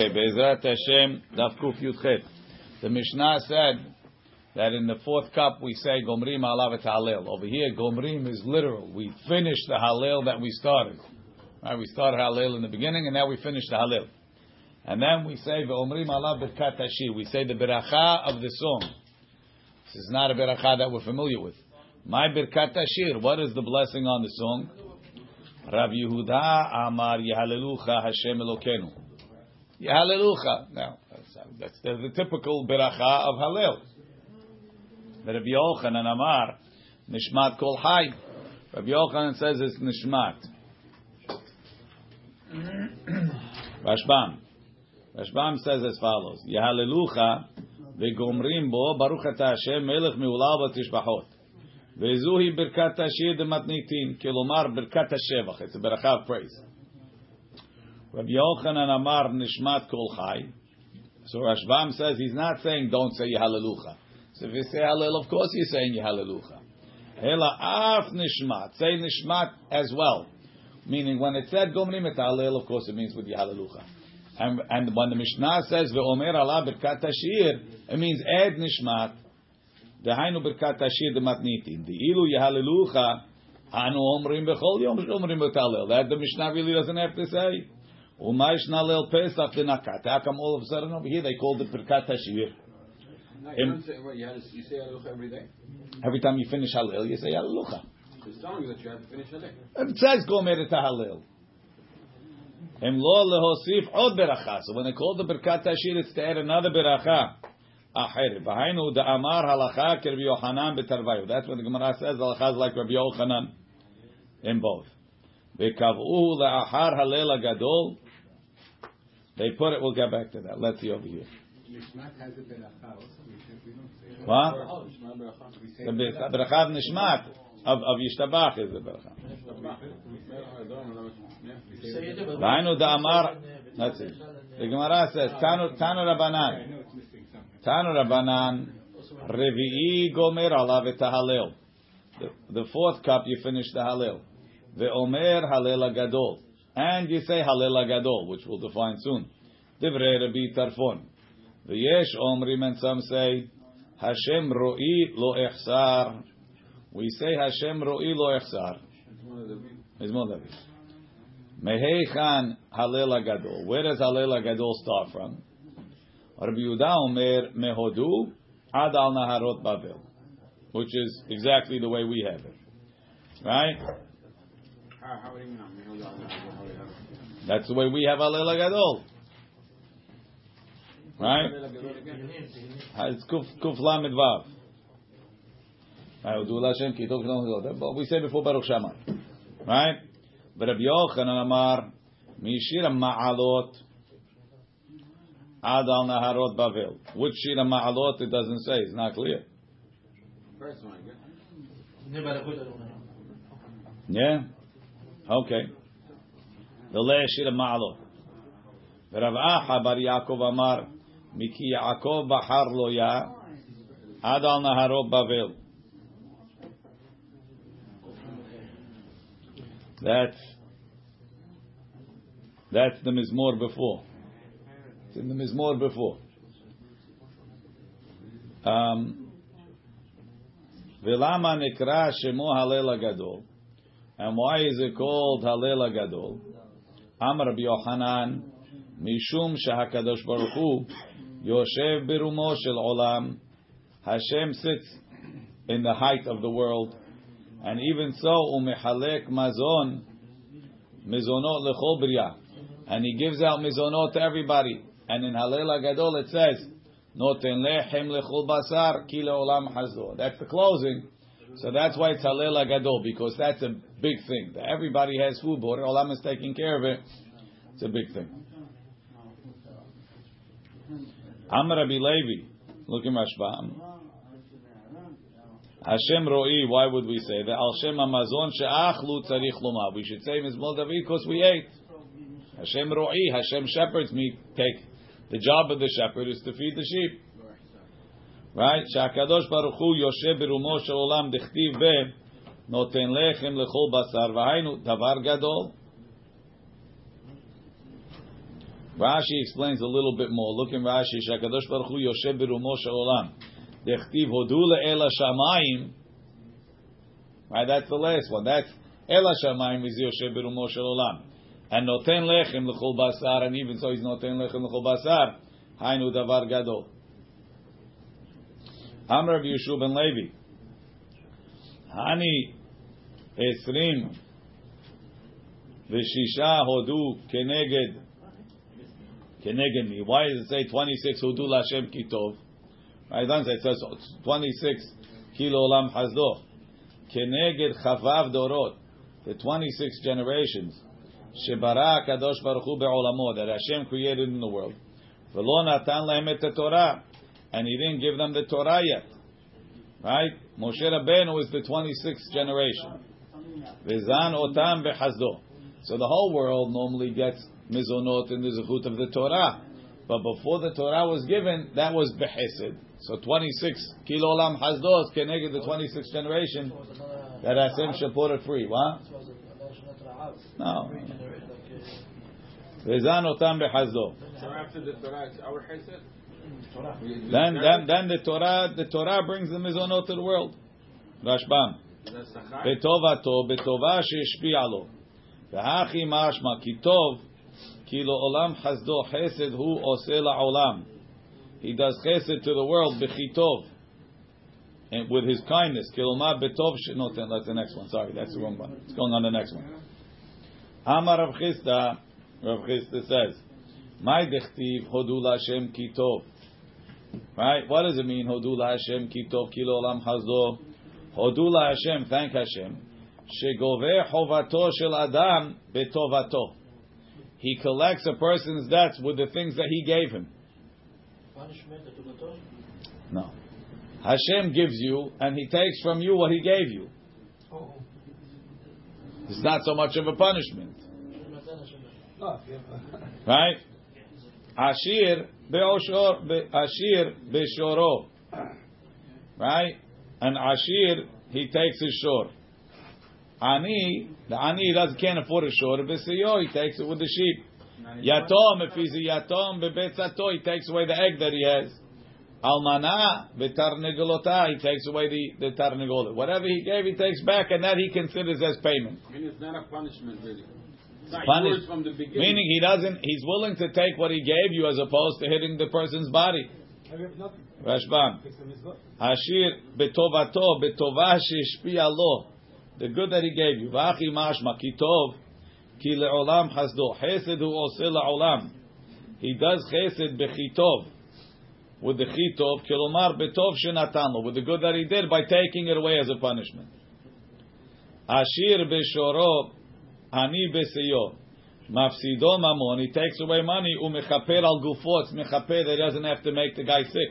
Hashem, Daf Kuf Yudchet. The Mishnah said that in the fourth cup we say Gomrim Alav Halel. Over here, Gomrim is literal. We finish the Halel that we started. Right? We started Halel in the beginning, and now we finish the Halel. And then we say Ve'omrim Alav Birkat Hashir. We say the Beracha of the song. This is not a Beracha that we're familiar with. My Birkat Hashir. What is the blessing on the song? Rav Yehuda Amar Yehalelucha Hashem Elokenu. Hallelujah. Now, that's, uh, that's the, typical beracha of Hallel. Rabbi Yochanan Amar, Nishmat Kol Hai. Rabbi Yochanan says it's Nishmat. Rashbam. Rashbam says as follows: Yehalelucha v'gomrim bo Baruch Ata Hashem Melech Meulav. Vezuhi Birkat Hashir Dematnitin. Kilomar Birkat Hashevach. It's a beracha of praise. Rabbi Yochanan Amar Nishmat Kol Chai. So Rashbam says he's not saying don't say Hallelujah. So if you say Hallel, of course you're saying Hallelujah. Hela Af Nishmat. Say Nishmat as well. Meaning when it said Gomrim et Hallel, of course it means with Hallelujah. And, and when the Mishnah says Ve'omer Allah Birkat Hashir, it means Ed Nishmat. Birkat Hashir Dematnitin. The Ilu Yehallelujah. Anu Omrim Bechol Yom Omrim Betalel. That the Mishnah really doesn't have to say. Umay Shnalel Pesach Nakat. How come all of a sudden over here they called it Birkat Hashir? No, you, say, what, you, to, you say Hallelujah every day? Every time you finish Hallel, you say Hallelujah. It's telling you that you have to finish Hallel. It says Gomer et Hallel. Em lo lehosif od beracha. So when they call the Birkat Hashir, it's to add another beracha. Acher. V'hainu da amar halacha ke Rabbi Yochanan betarvayu. That's when the Gemara says halacha is like Rabbi Yochanan in both. V'kavu le'achar halel gadol. They put it. We'll get back to that. Let's see over here. What? The beracha of Nishmat of of Yishtabach is the beracha. V'hainu da amar. That's it. The Gemara says Tanu Tanu Rabbanan. Tanu Rabbanan. Revi'i gomer alav et. The fourth cup you finish the halel. Ve'omer halel gadol. And you say halel gadol, which we'll define soon. Divrei Rabbi Tarfon. V'yesh omrim, and some say, Hashem ro'i lo echsar. We say Hashem ro'i lo echsar. Mizmor David. Meheichan halel gadol. Where does halel gadol start from? Rabbi Yehuda omer mehodu ad al naharot Bavel. Which is exactly the way we have it. Right? That's the way we have Halel Gadol. Right? It's Kuf, kuf Lamed Vav. But we said before Baruch Shammai. Right? But Rabbi Yochanan Amar, Mishir Ma'alot, Ad al Naharot Bavel. Which Shir Ma'alot it doesn't say. It's not clear. First one, Yeah? Okay. The last Shir Ma'alot. Rav Acha bar Yaakov Amar, Miki Yaakov Bahar Lo Ya, Ad al Naharot Bavel. That's that's the Mizmor before. It's in the Mizmor before. Um, Velama nekra shemo Halel Gadol. And why is it called Halel Gadol? Rabbi Yochanan, Mishum shehakadosh Baruch Hu Yoshev birumo shel olam. Hashem sits in the height of the world, and even so, umechalek mazon mizonot lechol bria, and he gives out mizonot to everybody. And in Halel Gadol it says, Noten lechem lechol basar ki leolam hazo. That's the closing. So that's why it's Halel Gadol because that's a big thing. Everybody has food, but Olam is taking care of it. It's a big thing. Amar Rabbi Levi, look at Rashbam. Hashem ro'i. Why would we say that? Al Shem Amazon she'achlu tzarich loma. We should say Mizmol David because we ate. Hashem ro'i. Hashem shepherds me. Take the job of the shepherd is to feed the sheep. Right? Shakadosh Baruch Hu Yoshe Birumo Shel Olam Dichtiv Be Noten Lechem Lechol Basar V'Hainu Davar Gadol Rashi explains a little bit more. Look in Rashi. Shakadosh Baruch Hu Yoshev Birumo Olam. Dechtiv Hodu Ela Shamayim. Right, that's the last one. That's Ela Shamayim is Yoshev Birumo Olam. And Noten Lechem L'chol Basar, and even so he's Noten Lechem L'chol Basar. Hainu Davar Gadol. Amr Rav Yeshua ben Levi. Hani Esrim Vishisha Hodu Keneged Keneged me. Why does it say 26 Hodu Lashem Kitov? It doesn't say, it says 26 Kilo Olam Hazdo. Keneged Chavav Dorot. The 26 generations. Shebara Kadosh Baruch Hu Be'olamo. That Hashem created in the world. V'lo natan lehem et Torah. And he didn't give them the Torah yet. Right? Moshe Rabbeinu is the 26th generation. V'zan otam behazdo. So the whole world normally gets mizonot in the zechut of the Torah. But before the Torah was given, that was behesed. So 26 kilo olam hasdos keneged the 26th generation that Hashem should put it free. What? No. V'zan otam behazdo. So after the Torah, it's our chesed? Then, then, then the Torah, the Torah brings the mizonot to the world. Rashbam. That's Sachar? בטובתו, בטובה שהשפיע לו. והכי משמע כי טוב, כי לעולם חסדו חסד הוא עושה לעולם. He does chesed to the world, בכי טוב. And with his kindness, כלומר בטוב שנותן. That's the next one. Sorry, that's the wrong one. It's going on the next one. אמר רב חיסדא, רב חיסדא says, מה דכתיב הודו להשם כי טוב? Right? What does it mean? Hodu la Hashem kitov kilo olam hazo. Hodu la Hashem, thank Hashem. Shegove chovato shel adam betovato. He collects a person's debts with the things that he gave him. No. Hashem gives you, and he takes from you what he gave you. It's not so much of a punishment. Right? Ashir be'oshor, be- Ashir be'shoro. Right? And Ashir, he takes his shore. Ani, the Ani doesn't can't afford a shore. B'siyo, he takes it with the sheep. Yatom, if he's a yatom, bebetzato, he takes away the egg that he has. Almana, betarnegolota, he takes away the, the tarnegolet. Whatever he gave, he takes back, and that he considers as payment. I mean, it's not a punishment, really. It's not Punish- from the beginning. Meaning he doesn't, he's willing to take what he gave you as opposed to hitting the person's body. Rashbam. Hashir betovato, betova sheshpia lo. The good that he gave you. V'achi mashma kitov, ki le'olam hasdo. Chesed hu oseh la'olam. He does chesed bechitov. With the chitov, kilomar betov shenatan lo. With the good that he did by taking it away as a punishment. Ashir beshoro, ani beseyo. Mafsido mamon, he takes away money, umechaper al gufo, it's mechaper that he doesn't have to make the guy sick.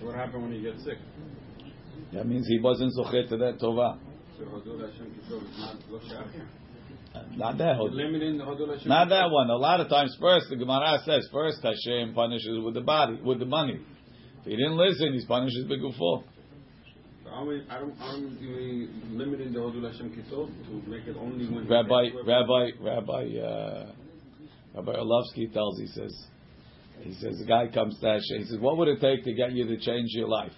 So what happened when he gets sick? That means he wasn't zochet to that tova. So Hodol Hashem Kitov is not lo shach here. Not that Hodul. Limiting the Hodol Hashem Not that one. A lot of times, first the Gemara says, first Hashem punishes with the body, with the money. If he didn't listen, he's punishes begufo. So We, I don't, aren't we limiting the Hodol Hashem Kitov to make it only when Rabbi, he takes away- Rabbi, Rabbi, uh, Rabbi Orlofsky tells. He says, he says the guy comes to Hashem. He says, what would it take to get you to change your life?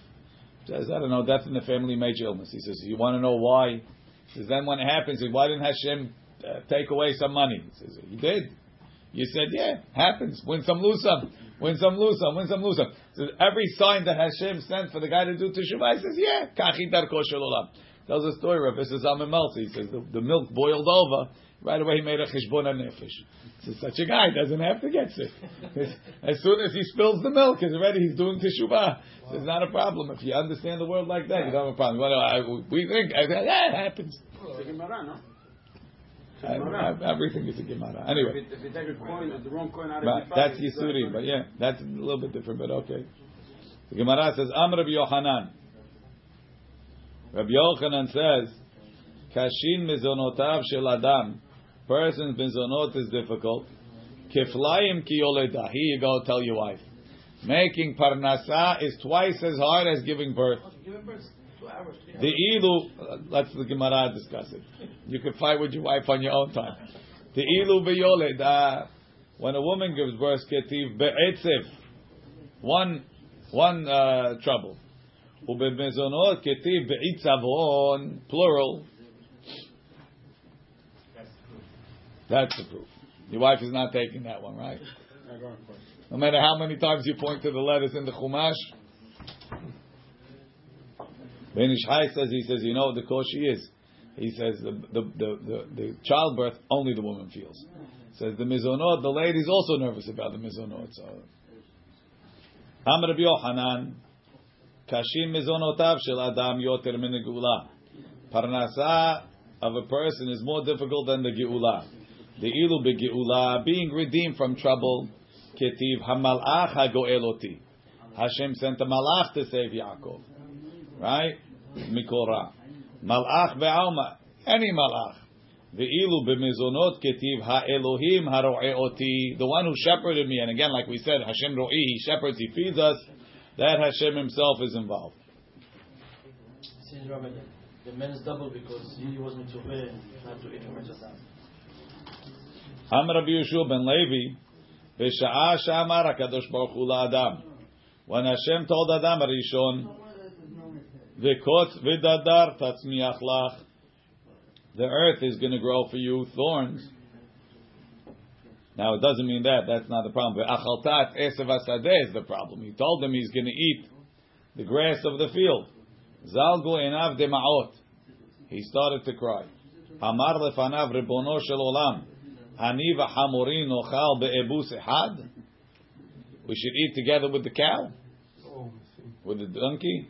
He says, I don't know. Death in the family, major illness. He says, you want to know why? He says, then when it happens, he says, why didn't Hashem uh, take away some money? He says, he did. You said, yeah, happens. Win some, lose some. Win some, lose some. Win some, lose some. Says, every sign that Hashem sent for the guy to do teshuvah, he says, yeah, kachi darko shel olam. Tells a story of Zalman Meltzer. He says the, the milk boiled over. Right away he made a cheshbon nefesh. Says such a guy doesn't have to get sick. As soon as he spills the milk, he's ready. He's doing teshuvah. So it's not a problem if you understand the world like that. You don't have a problem. Well, I, we think I, happens. It's a Gemara, no? It's a I- Gemara. I- everything is a gemara. If, Anyway, it, if you take a coin, the wrong coin out of but that's Yisuri. But yeah, that's a little bit different. But okay. The Gemara says Am Rabbi Yochanan. Rabbi Yochanan says Kashin mizonotav shel adam. Person's mizonot is difficult. Kiflayim ki yoleda. Here you go. Tell your wife. Making parnasa is twice as hard as giving birth. The ilu, let the Gemara discuss it. You can fight with your wife on your own time. The ilu beyoled, uh, when a woman gives birth, ketiv be'etzif, one, one uh, trouble. Ubemezonot ketiv be'itzavon, plural. That's the proof. Your wife is not taking that one, right? No matter how many times you point to the letters in the Chumash, Ben Ish Chai says, he says, you know the koshi is? He says the, the, the, the, childbirth, only the woman feels. Says the mizonot, the lady's also nervous about the mizonot. So. Am Rabbi Yochanan, kashim mizonotav shel adam yoter min. Parnasa of a person is more difficult than the geula. The ilu begeula, being redeemed from trouble. Ketiv hamalach hagoeloti. Hashem sent a malach to save Yaakov. Right? Mikora. Malach be'alma. Any malach. The ilu b'mizonot ketiv ha'elohim haro'eoti. The one who shepherded me, and again, like we said, Hashem ro'i, he shepherds, he feeds us. That Hashem himself is involved. Rabbi, the man is double because he was mitzvah and had to eat from Adam. Am Rabbi Yeshua ben Levi, V'sha'a sha'amar HaKadosh Baruch Hu la'adam. When Hashem told Adam Arishon, V'kot v'dadar tatzmiach lach, the earth is going to grow for you thorns. Now it doesn't mean that. That's not the problem. V'achaltat esev asadeh is the problem. He told them he's going to eat the grass of the field. Zalgu enav dema'ot. He started to cry. Amar lefanav ribono shel olam. Ani v'hamori nochal be'ebus ehad. We should eat together with the cow, oh, with the donkey.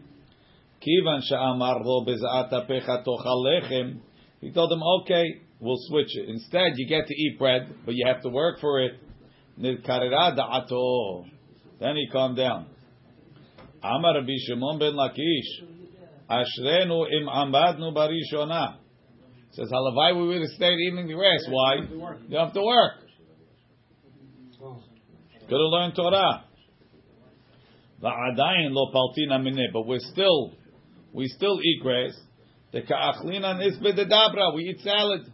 Kivan sha'amar lo bezat apecha lechem. He told him, okay, we'll switch it. Instead, you get to eat bread, but you have to work for it. Then he calmed down. Amar Rabbi Shimon ben Lakish. Ashrenu im amadnu barishona. Says, Halavai, we would have stayed eating the grass. Why? You have to work. Could have learned Torah. But we're still, we still eat grass. The ka'achlinan is b'dedabra. We eat salad.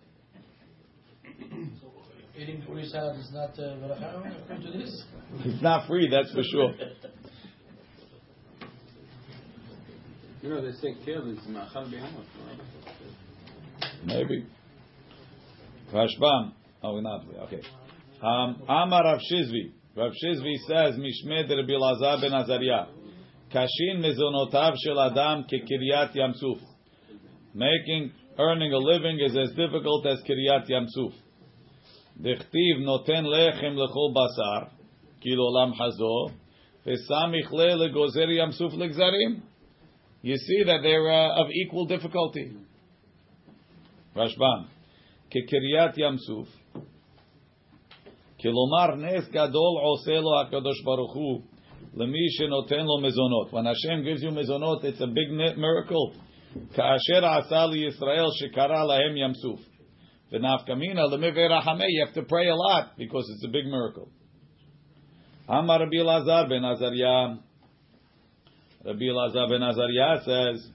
Eating free salad is not uh, beracha according to this. It's not free, that's for sure. You know, they say kale is ma'achal b'hamot. Maybe. Rashbam. Oh, not okay. Um, Amar Rav Shizvi. Rav Shizvi says, Mishmed Rabbi Lazar ben Azariah Kashin mezonotav shel adam kekiryat yamsuf. Making, earning a living is as difficult as kiryat yamsuf. Dechtiv noten lechem lechol basar, kilo lam hazo, v'samich le legozer yamsuf legzarim. You see that they're uh, of equal difficulty. Rashbam. כקריית ים סוף. כלומר, נס גדול עושה לו הקדוש ברוך הוא למי שנותן לו מזונות. When Hashem gives you מזונות, it's a big miracle. כאשר עשה לישראל שקרא להם ים סוף. ונפקא מינה למבי רחמי, you have to pray a lot because it's a big miracle. אמר רבי אלעזר בן עזריה, רבי אלעזר בן עזריה says,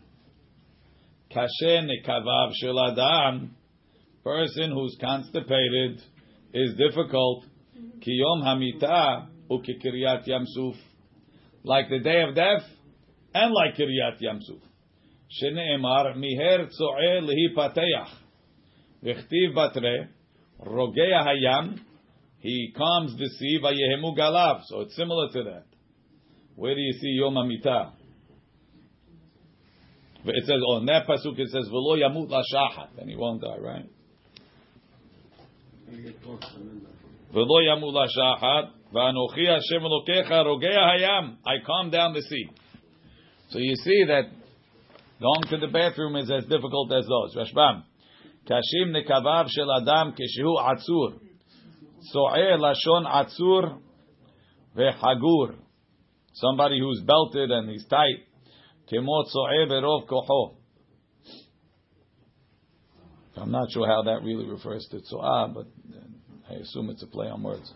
קשה נקביו של אדם, person who's constipated is difficult. Kiyom hamita ukikiryat yamsuf, like the day of death, and like kiryat yamsuf. Sheneemar miher tzoe lehi pateach, v'chtiv batre rogea hayam. He calms the sea vayehemu galav. So it's similar to that. Where do you see yom hamita? It says on that pasuk. It says v'lo yamut lashachat, and he won't die, right? ולא ימול השחת, I calm down the sea. So you see that going to the bathroom is as difficult as those. Rashbam. Kashim nekavav shel adam kishu atzur. So'e lashon atzur vehagur. Somebody who's belted and he's tight. Kemot so'e berov koho. I'm not sure how that really refers to tzo'ah, but I assume it's a play on words.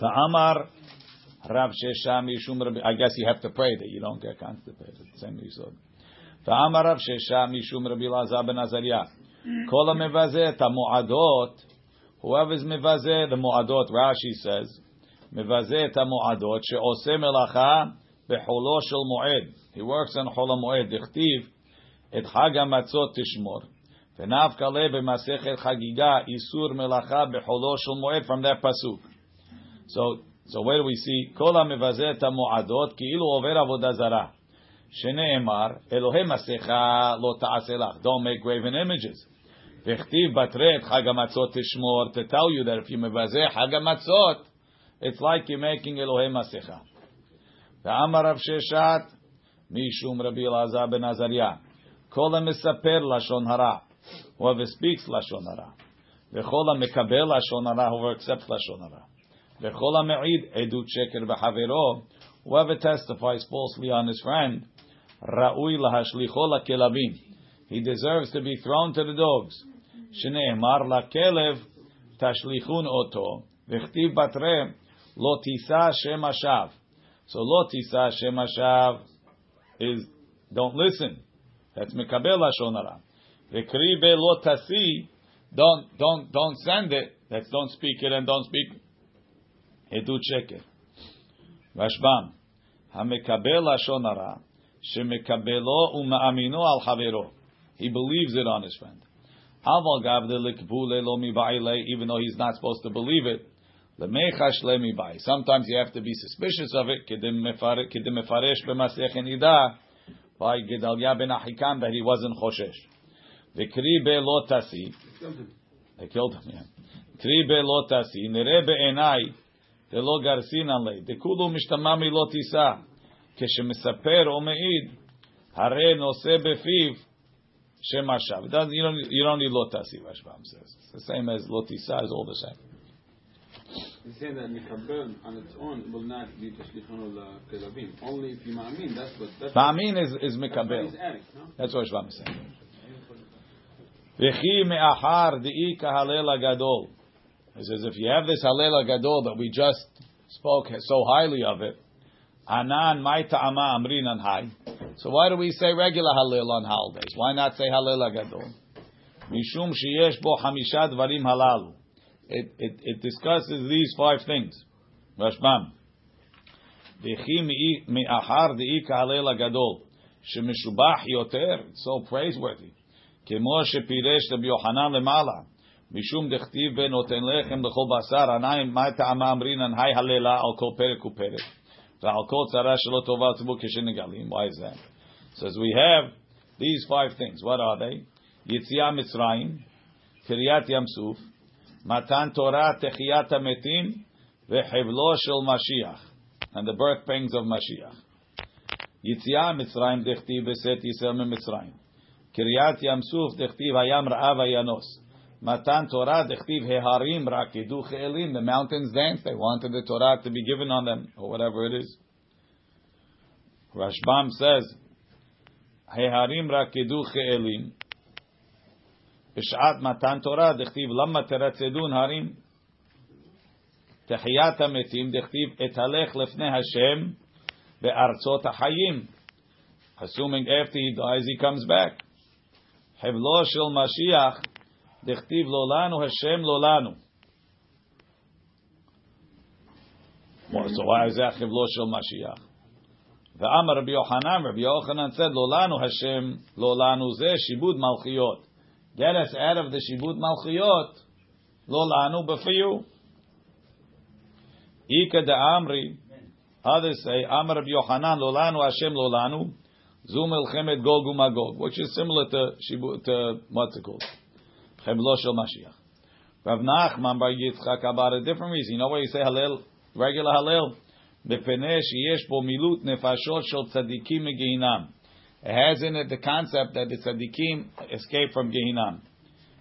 The Amar Rav Shesha Mishum Rabbi. I guess you have to pray that you don't get constipated. Same Yisod. The Amar Rav Shesha Mishum Rabbi Lazar ben Azariah. Kol mevazeh tamuadot. Whoever's mevazeh the muadot, Rashi says, mevazeh tamuadot she'oseh melacha becholo shel moed. He works on chol moed. Dichtiv et chag hamatzot tishmor. V'nav kale b'masechet chagiga isur melacha becholo shel moed from that pasuk. So, so where do we see? Kol mevazeh tamuadot ki'ilu over avodah zarah. שנאמר, אלוהי מסכה לא תעשה לך. Don't make graven images. וכתיב בתרי את חג המצות תשמור, to tell you that if you מבזה חג המצות, it's like you're making אלוהי מסכה. ואמר רב ששת, משום רבי אלעזר בן עזריה, כל המספר לשון הרע, whoever speaks lashon hara. V'chol mekabel lashon hara, whoever accepts lashon hara. V'chol me'id edut sheker b'havero, whoever testifies falsely on his friend, ra'ui lahashlichol kelabim. He deserves to be thrown to the dogs. Shneimar lakelev tashlichun oto. V'chtiv batre lo tisa shem ashav. So lo tisa shem ashav is don't listen. That's mekabel lashon hara. V'kribe lo tasi. Don't don't don't send it. That's don't speak it and don't speak. Edu sheker. Rashbam. Hamekabel lashon hara. Shemekabelo umaamino al havero. He believes it on his friend. Aval gavde likbule lo mi Even though he's not supposed to believe it. Sometimes you have to be suspicious of it. By Gedalia ben Ahikam that he wasn't choshesh. V'kri be lo tasi. They killed him. Yeah. Kri be lo tasi. Nere be'enai. Delo garsin alei. Dekulu mishtamami lo tisa. כשמספר או מעיד, הרי נושא בפיו שם השווא. You don't, you don't need לא תעשי, Rashbam says. It's the same as לא תישא, is all the same. He's saying that מקבל on its own will not be תשליכנו לכלבים. Only if you מאמין, that's what... That's מאמין is, is that's what מקבל. he's adding, no? That's what Rashbam is saying. V'chi me'achar gadol. He says, if you have this halel gadol that we just spoke so highly of it, anan ma'ita ta'ama amrin anhai. So why do we say regular Halel on holidays? Why not say Halel gadol? Mishum sheyesh bo hamisha dvarim halalu. It, it, it discusses these five things. Rashbam. V'chi me'achar gadol. Yoter. So praiseworthy. כמו שפירש רבי יוחנן למעלה, משום דכתיב ונותן לחם לכל בשר, עניים, מה טעמה אמרינן, היי הלילה על כל פרק ופרק. ועל כל צרה שלא טובה לציבור כשנגלים. Why is that? Says we have these five things. What are they? יציאה מצרים, קריאת ים סוף, מתן תורה, תחיית המתים, וחבלו של משיח. And the birth pangs of Mashiach. יציאה מצרים דכתיב בשאת ישראל ממצרים. קריאת ים סוף דכתיב הים רעב הינוס. Matan Torah dechtiv heharim rakidu che'elim. The mountains danced. They wanted the Torah to be given on them, or whatever it is. Rashbam says, heharim rakidu che'elim. בשעת מתן תורה דכתיב למה תרצדון הרים תחיית המתים דכתיב אתהלך לפני השם בארצות החיים assuming after he dies he comes back חבלו של משיח דכתיב לא לנו השם לא לנו. So why is that חבלו של משיח? ואמר רבי יוחנן, רבי יוחנן said לא לנו השם לא לנו זה שיבוד מלכיות. Get us out of the שיבוד מלכיות. לא לנו but for you. איכא דאמרי, others say, אמר רבי יוחנן לא לנו השם לא לנו. Zum el chemet gog umagog, which is similar to Shibu, to what's it called? Chemlo shel Mashiach. Rav Nachman bar Yitzchak about a different reason. You know why you say Hallel, regular Hallel, mepene sheyesh bo milut nefashot shel tzadikim megehinam. It has in it the concept that the tzadikim escape from Gehinam,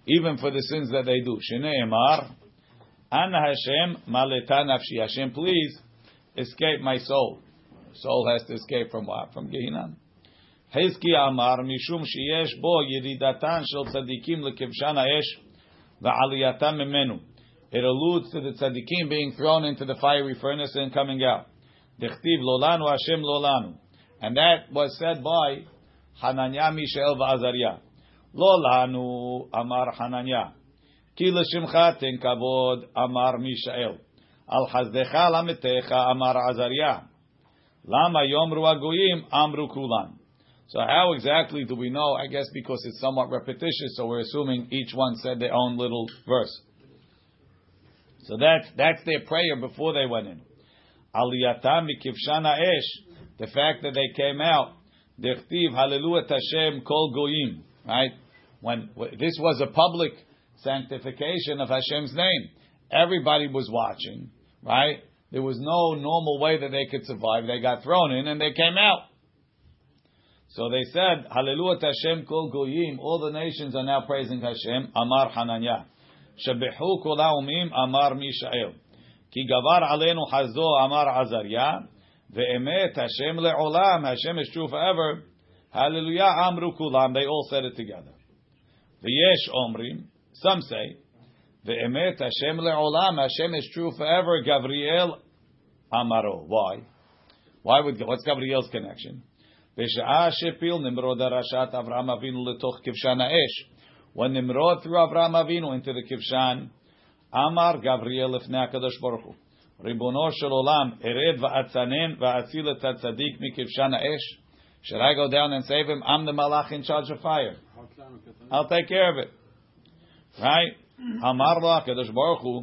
even for the sins that they do. Shneimar, An Hashem maleta nafshi. Hashem, please escape my soul. Soul has to escape from what? From Gehinam. חזקי אמר, משום שיש בו ירידתן של צדיקים לכבשן האש ועלייתם ממנו. It alludes to the tzaddikim being thrown into the fiery furnace and coming out. דכתיב לא לנו השם לא לנו. And that was said by Hananiah, Mishael, ועזריה. Lo lanu amar Hananya. Ki l'shimcha ten kavod amar Mishael. Al chazdecha lametecha amar Azariah. Lama yomru agoyim amru kulan. So how exactly do we know? I guess because it's somewhat repetitious, so we're assuming each one said their own little verse. So that's that's their prayer before they went in. Aliyatam mikivshana esh, the fact that they came out. Dechtiv hallelujah Hashem kol goyim. Right when this was a public sanctification of Hashem's name, everybody was watching. Right there was no normal way that they could survive. They got thrown in and they came out. So they said, Hallelujah Hashem kol goyim. All the nations are now praising Hashem. Amar Hananya. Shebehu kol haumim amar Mishael. Ki gavar alenu hazo amar Azariah. Ve'emet Hashem le'olam. Hashem is true forever. Hallelujah amru kulam. They all said it together. V'yesh omrim. Some say, Ve'emet Hashem le'olam. Hashem is true forever. Gabriel amaro. Why? Why would, what's Gabriel's connection? בשעה שהפיל נמרוד הרשת אברהם אבינו לתוך כבשן האש. When Nimrod threw Avraham Avinu into the kivshan, Amar Gabriel לפני הקדוש ברוך הוא, ריבונו של עולם, ארד ואצנן ואציל את הצדיק מכבשן האש. Should I go down and save him? I'm the malach in charge of fire. I'll take care of it. Right? אמר לו הקדוש ברוך הוא,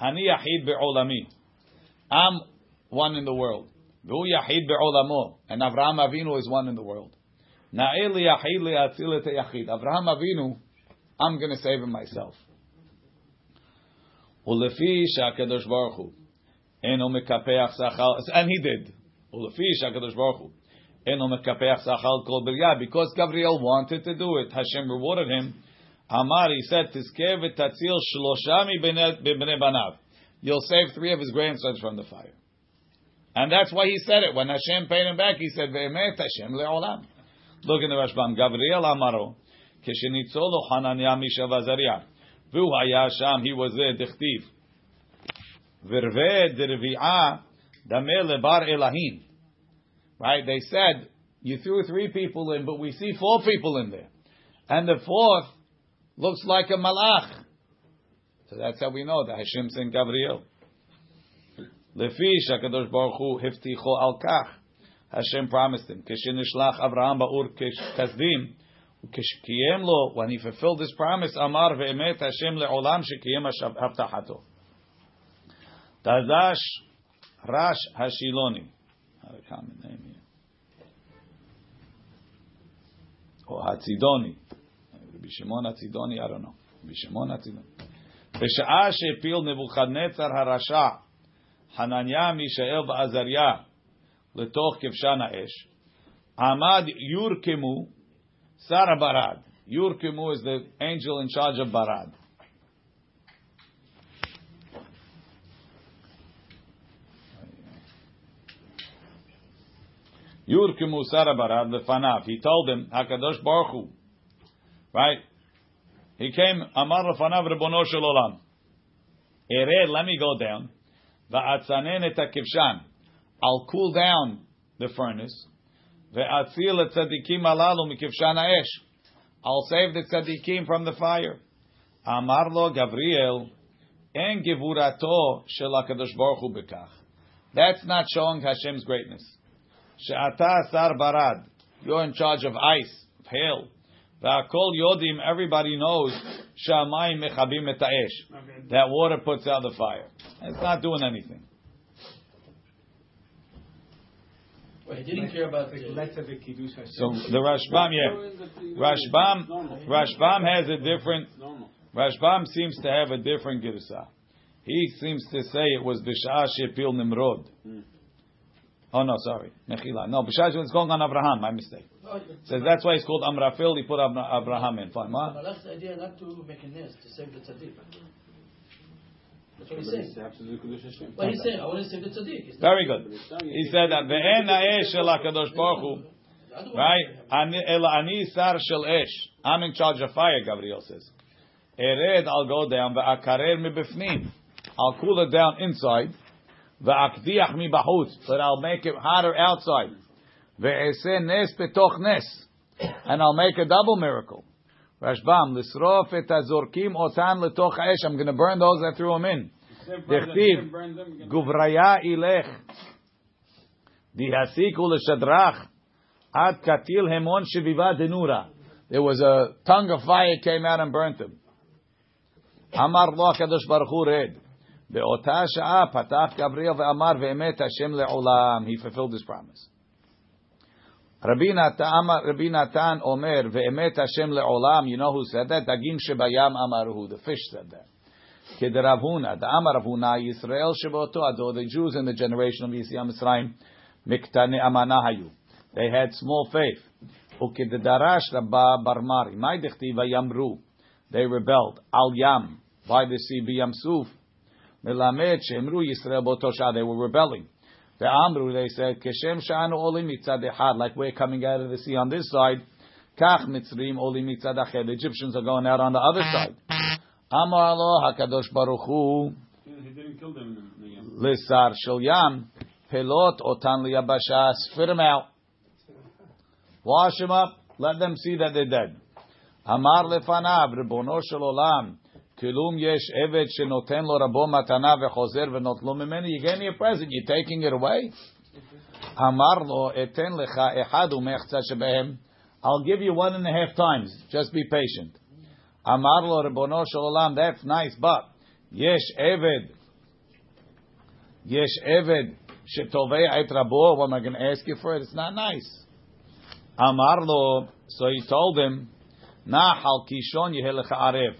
אני יחיד בעולמי. I'm one in the world. Yachid be'olamo. And Avraham Avinu is one in the world. Na'eli yachid li'atzil et yachid. Avraham Avinu, I'm going to save him myself. Ulefi sha'kadosh baruch hu. Eno mekapeach sachal. And he did. Ulefi sha'kadosh baruch hu. Eno mekapeach sachal kol biryah. Because Gabriel wanted to do it. Hashem rewarded him. Amar, he said, Tizkev tatzil shloshami b'nei banav. You'll save three of his grandsons from the fire. And that's why he said it. When Hashem paid him back, he said, Ve'emet Hashem le'olam. Look in the Rashbam. Gabriel Amaro. Hananya Misha Vazaria. Vu haya sham. He was there. Dichtiv. Virve dirvi'ah dameh lebar elahin. Right? They said, you threw three people in, but we see four people in there. And the fourth looks like a malach. So that's how we know that Hashem sent Gabriel. Lefi Shakadosh Baruch Hu Hifticho Al Kach. Hashem promised him. Keshenishlach Avraham Ba'ur Kasdim. Kishkiyem lo, when he fulfilled this promise, Amar ve'emet Hashem le'olam shekiyem haftachato. Tazash Rash Hashiloni. Not a common name here. Or Hatzidoni. Rabbi Shimon Hatzidoni, I don't know. Rabbi Shimon Hatzidoni. בשעה שהפיל נבוכדנצר הרשע חנניה, מישאל ועזריה לתוך כבשן האש, עמד יורקמו שר הברד. Yurkimu is the angel in charge of Barad. Yurkimu Sara Barad lefanav. He told him, Hakadosh Baruch Hu. Right? He came, Amar lefanav Rebono Shel Olam. Ered, let me go down. Va'atzanen et hakivshan. I'll cool down the furnace. Ve'atzil et tzadikim alalu mikivshan ha'esh. I'll save the tzadikim from the fire. Amar lo Gabriel, en gevurato shel HaKadosh Baruch Hu bekach. That's not showing Hashem's greatness. She'ata sar barad. You're in charge of ice, of hail. Ve'akol yodim, everybody knows, shamayim mechabim et. That water puts out the fire. It's not doing anything. Well, he didn't care about the. So the Rashbam, yeah, Rashbam, Rashbam has a different. Rashbam seems to have a different girsa. He seems to say it was b'shah shepil nimrod. Hmm. Oh no, sorry, mechila. No, b'shah it's going on Abraham. My mistake. Says that's why it's called Amraphel. He put Abra- Abraham in. Fine, what? Malach's idea not to make a nest to save the tzaddik. That's what he's saying. Well, he's saying, I want to save the tzaddik. Very good. He said that ve'en ha'esh shel Hakadosh Baruch Hu. The other one- Right? Ani el ani sar shel esh. I'm in charge of fire. Gabriel says. Ered, I'll go down. Ve'akarer mibifnim. I'll cool it down inside. Ve'akdiach mi bahut. But I'll make it hotter outside. Ve'eseh nes betoch nes. And I'll make a double miracle. Rashbam, lisrof et azorkim otan letoch ha'esh. I'm going to burn those that threw them in. Dechtiv, guvraya ilech. Dihasiku l'shadrach. Ad katil hemon sheviva denura. There was a tongue of fire came out and burnt him. Amar lo HaKadosh Baruch Hu red. באותה שעה פתח גבריאל ואמר ואמת השם לעולם. He fulfilled his promise. Rabbi Natan Omer ve'emet Hashem le'olam. You know who said that? Dagim shebayam amaruhu. The fish said that. Kederavuna. The Amar Ravuna Yisrael sheboto ado. The Jews in the generation of Yisrael Mitzrayim miktane amanahayu. They had small faith. Ukedarash Rabba Barmari. Mai dechti vayamru. They rebelled. Al yam. By the sea biyam suf. Melamed shemru Yisrael botosha. They were rebelling. The Amru, they said, Keshem sha'anu olim mitzad echad, like we're coming out of the sea on this side. Kach mitzrim olim mitzad The Egyptians are going out on the other side. Amar lo hakadosh baruch hu. He didn't kill them. Lisar shel yam pelot otan liyabasha. Spit them out. Wash them up. Let them see that they're dead. Amar lefanav ribono shel olam. Kilum yesh evet shenoten lo rabo matana vechozer. You gave me a present. You're taking it away. Amar lo eten lecha shebehem. I'll give you one and a half times. Just be patient. Amar lo ribono shel That's nice, but yesh evet. Yesh evet shetovei et rabo. What am I going to ask you for it? It's not nice. Amar lo. So he told him, Nahal kishon yehelecha arev.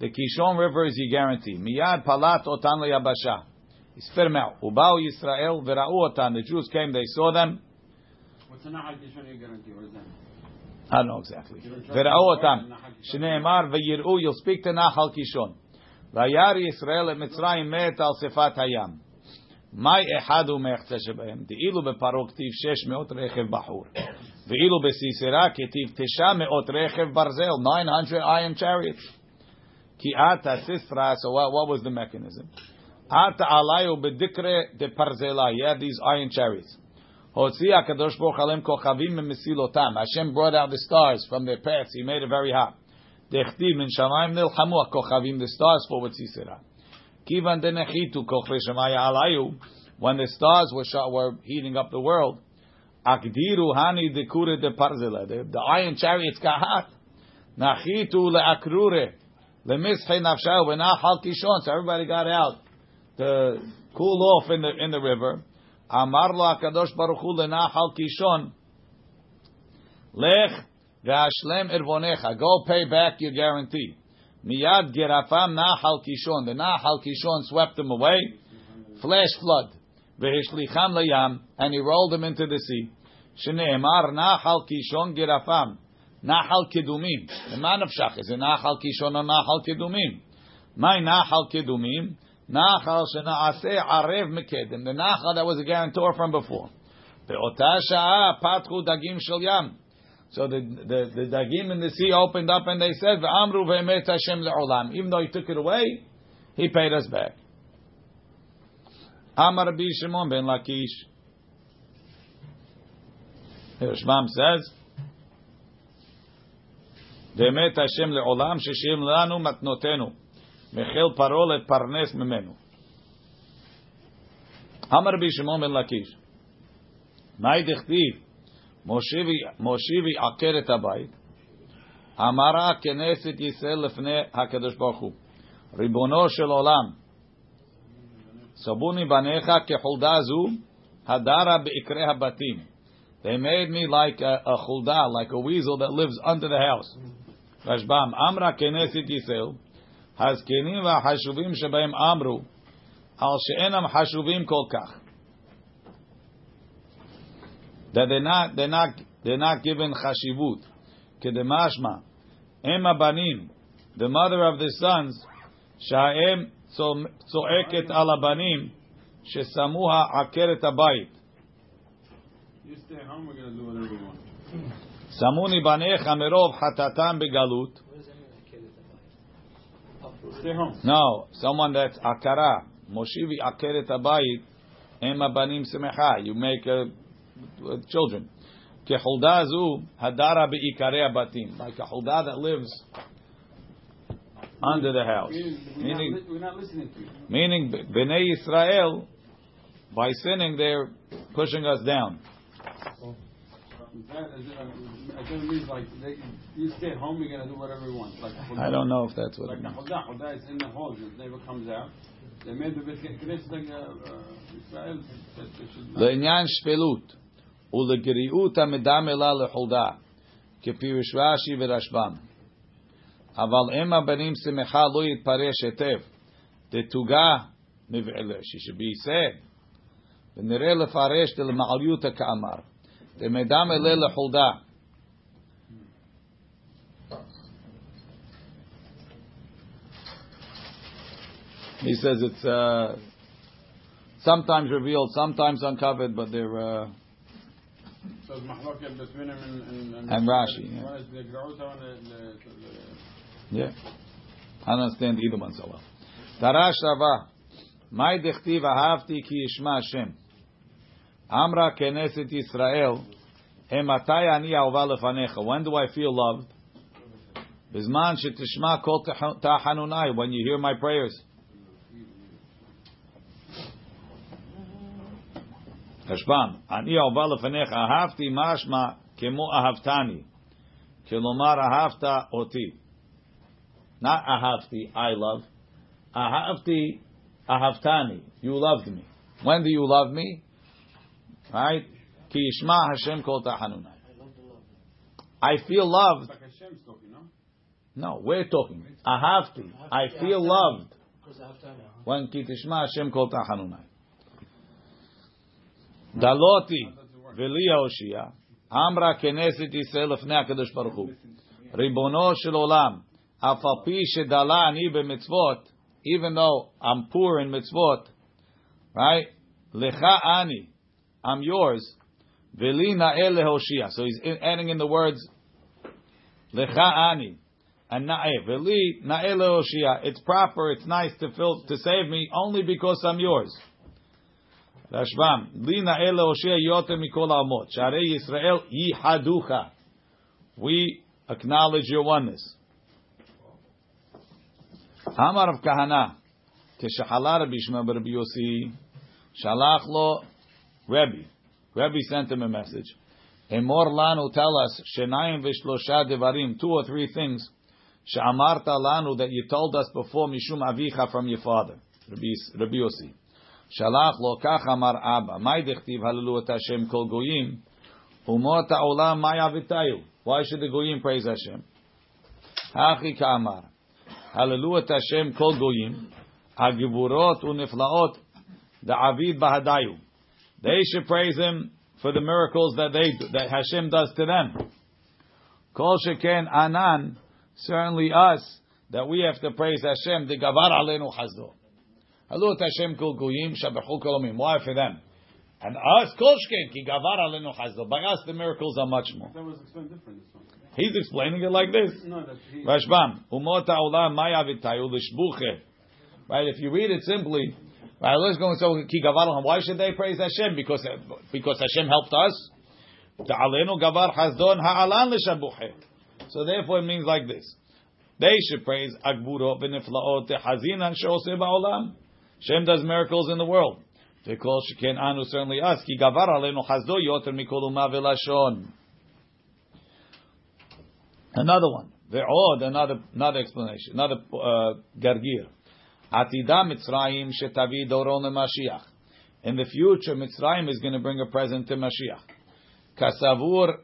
The Kishon River is your guarantee. Miyad palat otan leyabasha. He spit them out. Ubao Yisrael vera'u otan. The Jews came, they saw them. What's the Nahal Kishon guarantee? What is that? I don't know exactly. Vera'u otan. Shneimar ve'yir'u. You'll speak to Nahal Kishon. Vayar Yisrael et Mitzrayim met al sefat hayam. מאי אחד הוא מחצה שבהם, דאילו בפרעה כתיב שש מאות רכב בחור, ואילו בסיסרא כתיב תשע מאות רכב ברזל, 900 iron chariots. Ki ata sisra. So what, what was the mechanism? Ata alayu bedikre de parzela. These iron chariots. Kochavim. Hashem brought out the stars from their paths. He made it very hot. Shamayim kochavim. The stars for what. Kivan denechitu kochve shamaya alayu. When the stars were shot, were heating up the world. Akdiru hani dekure de parzela. The iron chariots got hot. Nachitu leakrure. Lemische nafshah v'nachal kishon. So everybody got out to cool off in the in the river. Amar lo Hakadosh Baruch Hu lenachal kishon. Lech ve'ashlem irvonecha. Go pay back your guarantee. Miyad gerafam nachal kishon. The nachal kishon swept them away. Flash flood. Ve'ishlicham layam. And he rolled them into the sea. Shneemar nachal kishon gerafam. Nahal Kedumim. The man of Shach is a Nahal Kishon or Nahal Kedumim. My Nahal Kedumim. Nahal Shena'aseh Arev Mekedim. The Nahal that was a guarantor from before. Be'ota Sha'a Patchu Dagim Shel. So the, the, the Dagim in the sea opened up and they said, Ve'amru ve'emet Hashem le'olam. Even though he took it away, he paid us back. Amar Shimon ben Lakish. Here says, באמת השם לעולם ששם לנו מתנותינו, מחיל פרעה להתפרנס ממנו. אמר רבי שמעון בן לקיש, מאי דכתיב מושיבי עקר את הבית, אמרה כנסת ישראל לפני הקדוש ברוך הוא, ריבונו של עולם, סבוני בניך כחולדה זו, הדרה בעקרי הבתים. They made me like a, a chulda, like a weasel that lives under the house. Rashbam, Amra Kenesit Yisrael, הזקנים והחשובים שבהם אמרו, על שאינם חשובים כל כך. That they're not, they're not, they're not given חשיבות. כדמשמע, אם הבנים, the mother of the sons, שהאם צועקת על הבנים, ששמוה עקרת הבית. You stay home, we're going to do whatever we want. Samuni banecha merov hatatam begalut. No, someone that's akara. Moshivi akeret abayit. Ema banim semecha. You make uh, uh, children. Kehulda zu hadara beikare abatim. Like a hulda that lives under the house. Meaning, we're not, we're not meaning Bnei Israel, by sinning, they're pushing us down. Oh. That is, uh, it means like they, you stay at home, you're gonna do whatever you want. Like a I don't know if that's what Like it a means. chodah, chodah is in the hall, it never comes out. They made the bit knesset like uh, uh, Israel that they should not. לעניין שפלות ולגריעות המדמלה לחולדה, כפירוש רש"י ורשב"ם. אבל אם הבנים שמחה לא יתפרש היטב, דתוגה מבעלה, she should be said. ונראה לפרש דלמעליותא כאמר, the medam ele lechulda. He says it's uh, sometimes revealed, sometimes uncovered, but they're. Uh, and Rashi. Yeah. yeah. I understand either one so well. Tarash Rava. My dechtiv ahavti ki yishma Hashem. Amra keneset Yisrael, ematai ani alva lefanecha. When do I feel loved? Bizman shetishma kol tahanunai. When you hear my prayers. Rashbam, ani alva lefanecha ahavti mashma kemo ahavtani. Kilomar ahavta oti. Not ahavti, I love. Ahavti, ahavtani. You loved me. When do you love me? Right? Ki yishma Hashem kol tahanunai. I feel loved. like talking, no? No, we're talking. Ahavti. I feel loved. I have time now. When ki tishma Hashem kol tahanunai. Daloti v'li Hoshia. Amra keneset Yisrael lefnei HaKadosh Baruch Hu. Ribono shel olam. Af al pi shedala ani b'mitzvot. Even though I'm poor in mitzvot. Right? Lecha ani. I'm yours. V'li na'el lehoshia. So he's in- adding in the words Lecha ani. And na'eh. V'li na'el lehoshia. It's proper, it's nice to fill, to save me only because I'm yours. Rashbam, li na'el lehoshia yoter mikol almot. Sharei Yisrael yihaducha. We acknowledge your oneness. Amar of Kahana, כשחלה רבי ישמעאל ברבי יוסי, שלח לו Rebbe. Rebbe sent him a message. Emor lanu, tell us, shenayim v'shlosha devarim, two or three things, she'amarta lanu, that you told us before, mishum avicha, from your father, Rabbi, Rabbi Yossi. Shalach lo kach amar Abba, may dechtiv hallelu et Hashem kol goyim, umot ha'olam may avitayu. Why should the goyim praise Hashem? Hachi ka'amar, hallelu et Hashem kol goyim, הגבורות ונפלאות דעביד בהדיו. They should praise him for the miracles that they that Hashem does to them. Kol sheken anan, certainly us, that we have to praise Hashem. The gavar alenu chazdo. Halut Hashem kol goyim shabechu kolomim. Why for them? And us kol sheken ki gavar alenu chazdo. By us the miracles are much more. That was explained different. This one. He's explaining it like this. No. Rashbam, umot ha'olam maya v'tayu l'shbuche. Right, if you read it simply, right, let's go and say, ki gavar Why should they praise Hashem? Because, because Hashem helped us. Ta'alenu gavar hasdon ha'alan l'shabuche. So therefore it means like this. They should praise Agburo v'niflaot hazinan she'oseh ba'olam. Hashem does miracles in the world. V'kol sheken anu, certainly us, ki gavar alenu hasdo yoter mikol uma v'lashon. Another one. Ve'od, another, another explanation, another uh, gargir. Atida Mitzrayim shetavi doron Mashiach. In the future, Mitzrayim is going to bring a present to Mashiach. Kasavur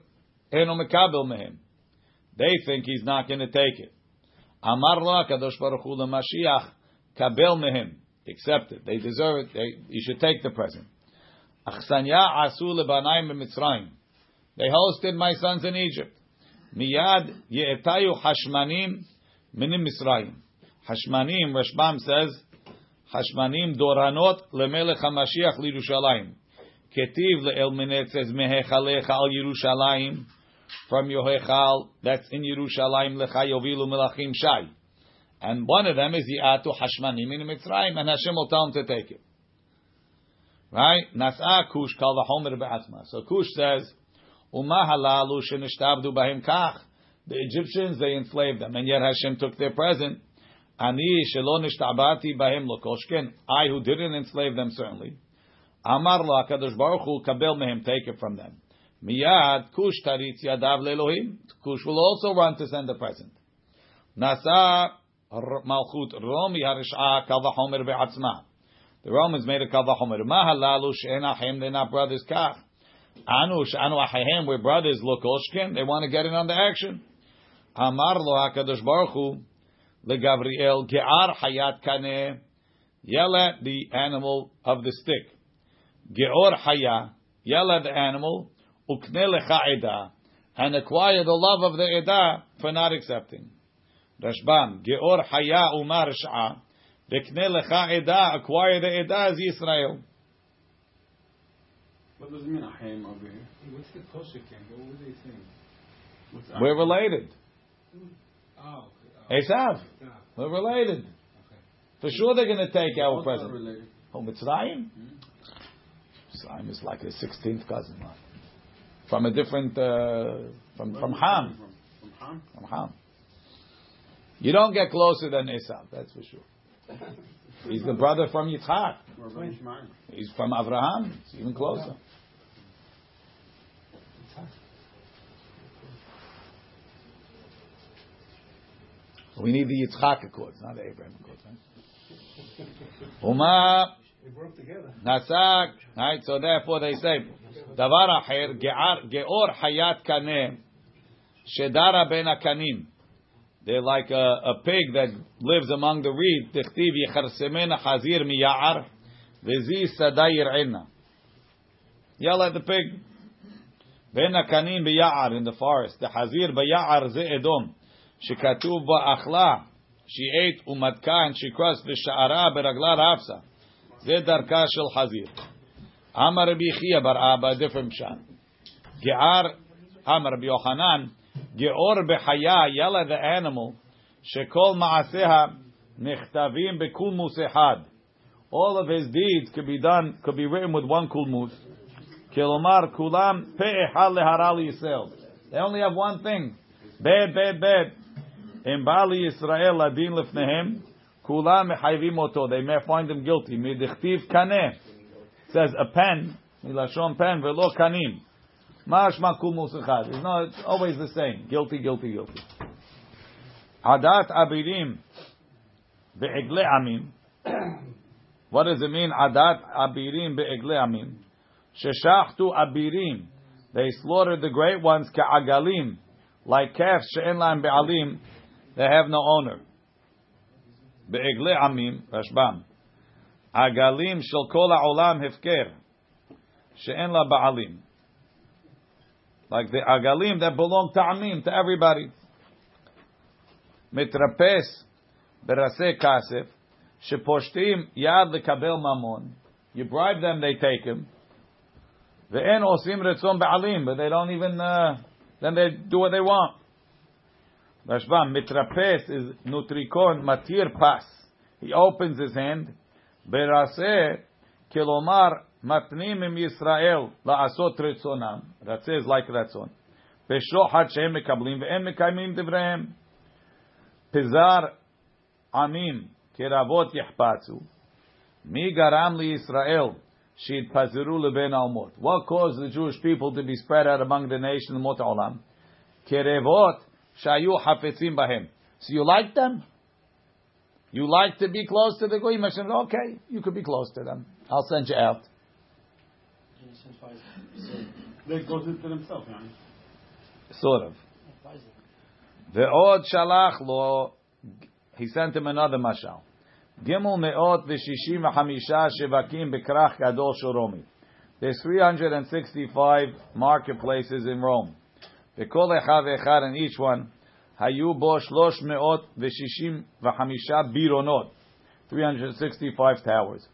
eno mekabel mehem. They think he's not going to take it. Amar lo Kadosh Baruch Hu Mashiach kabel mehem. Accept it. They deserve it. They, you should take the present. Achsanya asu lebanayim b'Mitzrayim. They hosted my sons in Egypt. Miyad ye'etayu hashmanim minim Mitzrayim. Hashmanim, Rashbam says, Hashmanim doranot lemelech HaMashiach lirushalayim. Ketiv le'el menetzes mehechalecha al Yerushalayim. From your hechal, that's in Yerushalayim, lecha yovilu melachim shai. And one of them is Ya'atu Hashmanim in Mitzrayim, and Hashem will tell him to take it. Right? Nas'a Kush called kal v'homer be'atzma. So Kush says, Umahalalu shenishtabdu bahim kach. The Egyptians, they enslaved them, and yet Hashem took their present. Ani shelo nishtabati bahim lokoshken. I who didn't enslave them, certainly. Amar lo HaKadosh Baruch Hu take it from them. Miyad kush taritz yadav. Kush will also run to send a present. Nasa malchut romi harish'a kal v'chomer be'atzma. The Romans made a kal v'chomer. Mahalalu she'en achem, they're not brothers kach. Anu she'anu achahem, we're brothers lokoshken. They want to get in on the action. Amar lo HaKadosh leGavriel ge'ar hayat kaneh. Yell at the animal of the stick. Geor haya, yell at the animal, ukne lecha eda, and acquire the love of the eda for not accepting. Rashbam, Geor haya umar sha'a, vekne lecha eda, acquire the eda as Yisrael. What does it mean, Ahim over here? What's the kosher What were they saying? What's We're related. Oh, okay. Esav. We're related. For sure they're going to take our What's present. Related? Oh, Mitzrayim? Mitzrayim is like a 16th cousin. From a different, uh, from, from Ham. From Ham? From Ham. You don't get closer than Esav, that's for sure. He's the brother from Yitzchak. He's from Abraham. It's even closer. We need the Yitzchak Accords, not the Abraham Accords. Right? Uma Nasak. Right. So therefore they say, Davar acher geor hayat kaneh shedara ben akanim. They're like a, a pig that lives among the reeds. Tichtiv yecharsemena chazir miya'ar v'zi sadayir ina. Yell at the pig. Ben akanim biya'ar in the forest. The hazir biya'ar ze edom. שכתוב בה אכלה, she ate ומתקה and she crossed ושערה ברגלה רפסה. זה דרכה של חזיר. אמר רבי חייא בר אבא, different pshat. גער, אמר רבי יוחנן, גאור בחיה, ילה the animal, שכל מעשיה נכתבים בקולמוס אחד. All of his deeds could be done, could be written with one kulmus. כלומר, כולם פה אחד להרע לישראל. They only have one thing. Bad, bad, bad. In Bali Israel adin lefnehem, Kula mechayvim oto. They may find him guilty. Midichtiv kaneh. Says a pen, milashon pen, velo kanim. Mashma kul musachad. It's not it's always the same. Guilty, guilty, guilty. Adat abirim be'egle amim. What does it mean? Adat abirim be'egle amim. Sheshachtu abirim. They slaughtered the great ones ka'agalim, like calves she'en be'alim. They have no owner. Be'egle amim, Rashbam. Agalim shel kol ha'olam hefker. She'en la ba'alim. Like the agalim that belong to amim, to everybody. Mitrapes berase kasef. Sheposhtim yad lekabel mamon. You bribe them, they take him. Ve'en osim retzon ba'alim, but they don't even, uh, then they do what they want. Rashbam, mitrapes is nutrikon matir pas. He opens his hand. Beraseh kilomar matnim im Yisrael la'asot retzonam. Ratzeh is like ratzon. Beshohat shehem mekablim ve'em mekayimim devrehem. Pizar amim kiravot yahpatzu. Mi garam li Yisrael שיתפזרו לבין האומות. What caused the Jewish people to be spread out among the nations of olam? Kerevot shayu hafetzim bahem. So you like them? You like to be close to the goyim? Hashem okay, you could be close to them. I'll send you out. They goes into themselves. Sort of. Ve'od shalach lo, he sent him another mashal. Gimel me'ot v'shishim v'chamisha shevakim b'krach gadol shoromi. There's 365 marketplaces in Rome. וכל אחד ואחד in each one, היו בו שלוש מאות ושישים וחמישה בירונות, 365 towers.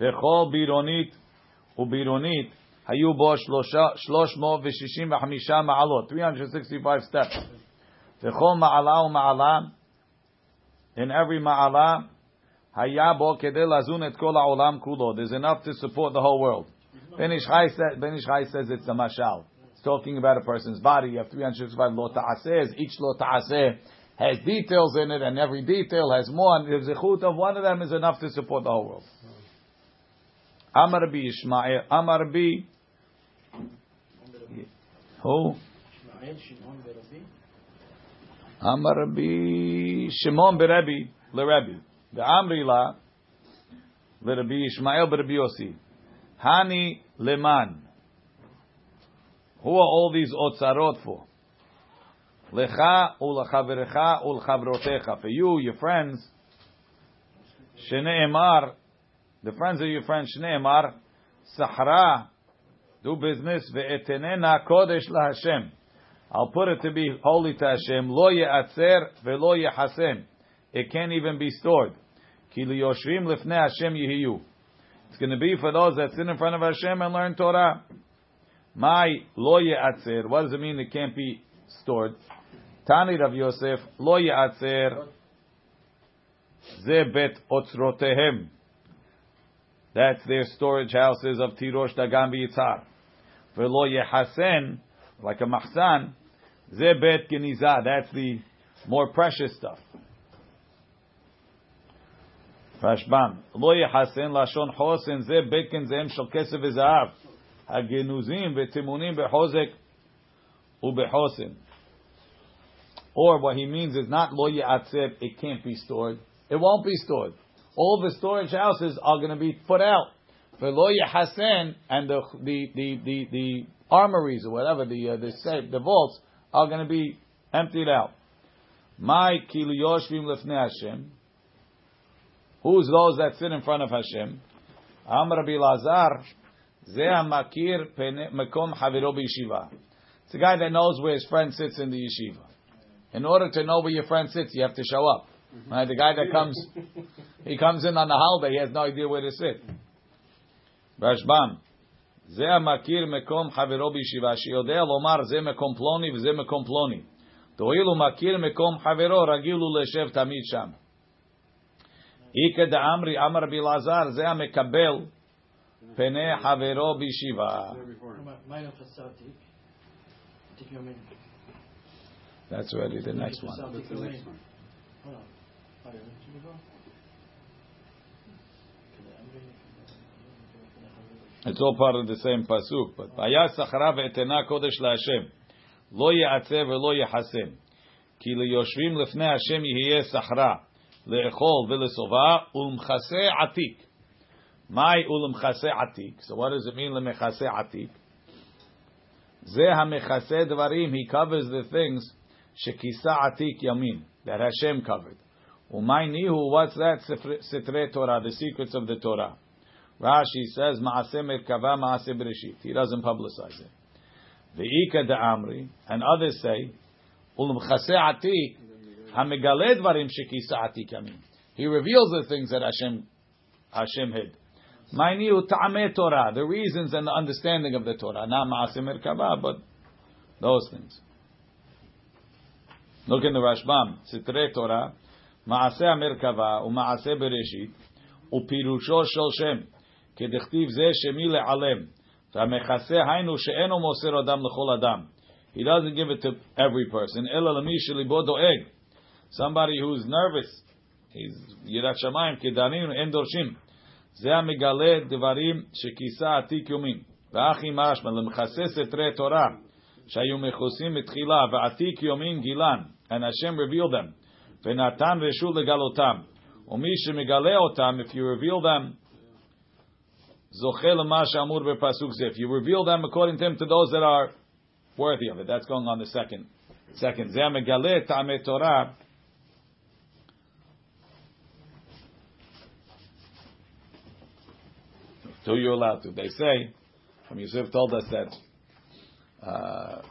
וכל בירונית ובירונית היו בו שלוש מאות ושישים וחמישה מעלות, 365 steps. וכל מעלה ומעלה, in every מעלה, היה בו כדי לזון את כל העולם כולו. There's enough to support the whole world. Ben Ish Chai says, ben Ish Chai says it's a mashal. It's talking about a person's body. You have 365 lo ta'aseh. Each lo ta'aseh has details in it, and every detail has more. And the zechut of one of them is enough to support the whole world. Amar bi Ishmael. Amar bi. Who? Amar bi Shimon berebi lerebi. The Amri la lerebi Ishmael berebi Yossi. Hani leman. Who are all these otzarot for? Lecha ulechaverecha ulchavrotecha. For you, your friends. Shneemar. The friends of your friends. Shneemar. Sahra. Do business. Ve'etenena kodesh laHashem. I'll put it to be holy to Hashem. Lo ye'atzer ve'lo ye'hasem. It can't even be stored. Ki liyoshvim lifnei Hashem yihiyu. It's going to be for those that sit in front of Hashem and learn Torah. My lo ye'atzer. What does it mean it can't be stored? Tani Rav Yosef, lo ye'atzer ze bet otzrotehem. That's their storage houses of Tirosh, Dagan, Yitzhar. Velo yehasen, like a mahsan, ze bet geniza. That's the more precious stuff. Rashbam, lo yehasen lashon hosen ze bet kenzem shel kesef v'zahav. Or what he means is not lo yatzeb, it can't be stored. It won't be stored. All the storage houses are going to be put out. For lo yahasen and the, the, the, the, the armories or whatever, the, uh, the safe, the vaults, are going to be emptied out. My kilu yoshvim lefne Hashem. Who's those that sit in front of Hashem? Amr Lazar, זה המכיר מקום חברו בישיבה. It's a guy that knows where his friend sits in the yeshiva. In order to know where your friend sits, you have to show up. Right? The guy that comes, he comes in on the holiday, he has no idea where to sit. רשב"ם, זה המכיר מקום חברו בישיבה, שיודע לומר זה מקום פלוני וזה מקום פלוני. תואיל הוא מכיר מקום חברו, רגיל הוא לשב תמיד שם. איכא דאמרי, אמר רבי אלעזר, זה המקבל פני חברו בישיבה. That's already the next one. That's the next one. It's all part of the same pasuk. But vaya sachara ve'etena kodesh laHashem. Lo ya'atzeh ve'lo yahasem. Ki liyoshvim lefnei Hashem yihye sachra. Le'echol ve'lesova ulmchase atik. My ulmchase atik. So what does it mean lemechase atik? Ze hamechase dvarim. He covers the things shekisa atik yamin. That Hashem covered. Umay nihu. What's that? Sitre Torah. The secrets of the Torah. Rashi says, Maaseh Merkava, Maaseh Bereshit. He doesn't publicize it. Ve'ika Amri, and others say, Ulum Chaseh Atik, Hamegale Dvarim Shekisa Atik Yamin. He reveals the things that Hashem, Hashem hid. Mainiu Ta'ameh Torah, the reasons and the understanding of the Torah. Not Maaseh Merkava, but those things. Look in the Rashbam, Sitre Torah, Maaseh Merkava, Umaaseh Bereshit, Upirusho Shel Shem. כדכתיב זה שמי לעלם. והמכסה היינו שאינו מוסר אדם לכל אדם. He doesn't give it to every person. אלא למי שליבו דואג. Somebody who's nervous. He's יראת שמיים, כדנינו אין דורשים. זה המגלה דברים שכיסה עתיק יומין. ואחי משמע למכסה סתרי תורה שהיו מכוסים בתחילה ועתיק יומין גילן. And Hashem revealed them. ונתן רשות לגלותם. ומי שמגלה אותם, if you reveal them, if you reveal them according to him to those that are worthy of it, that's going on the second. Second, Torah. So you're allowed to. They say, Yosef told us that. Uh,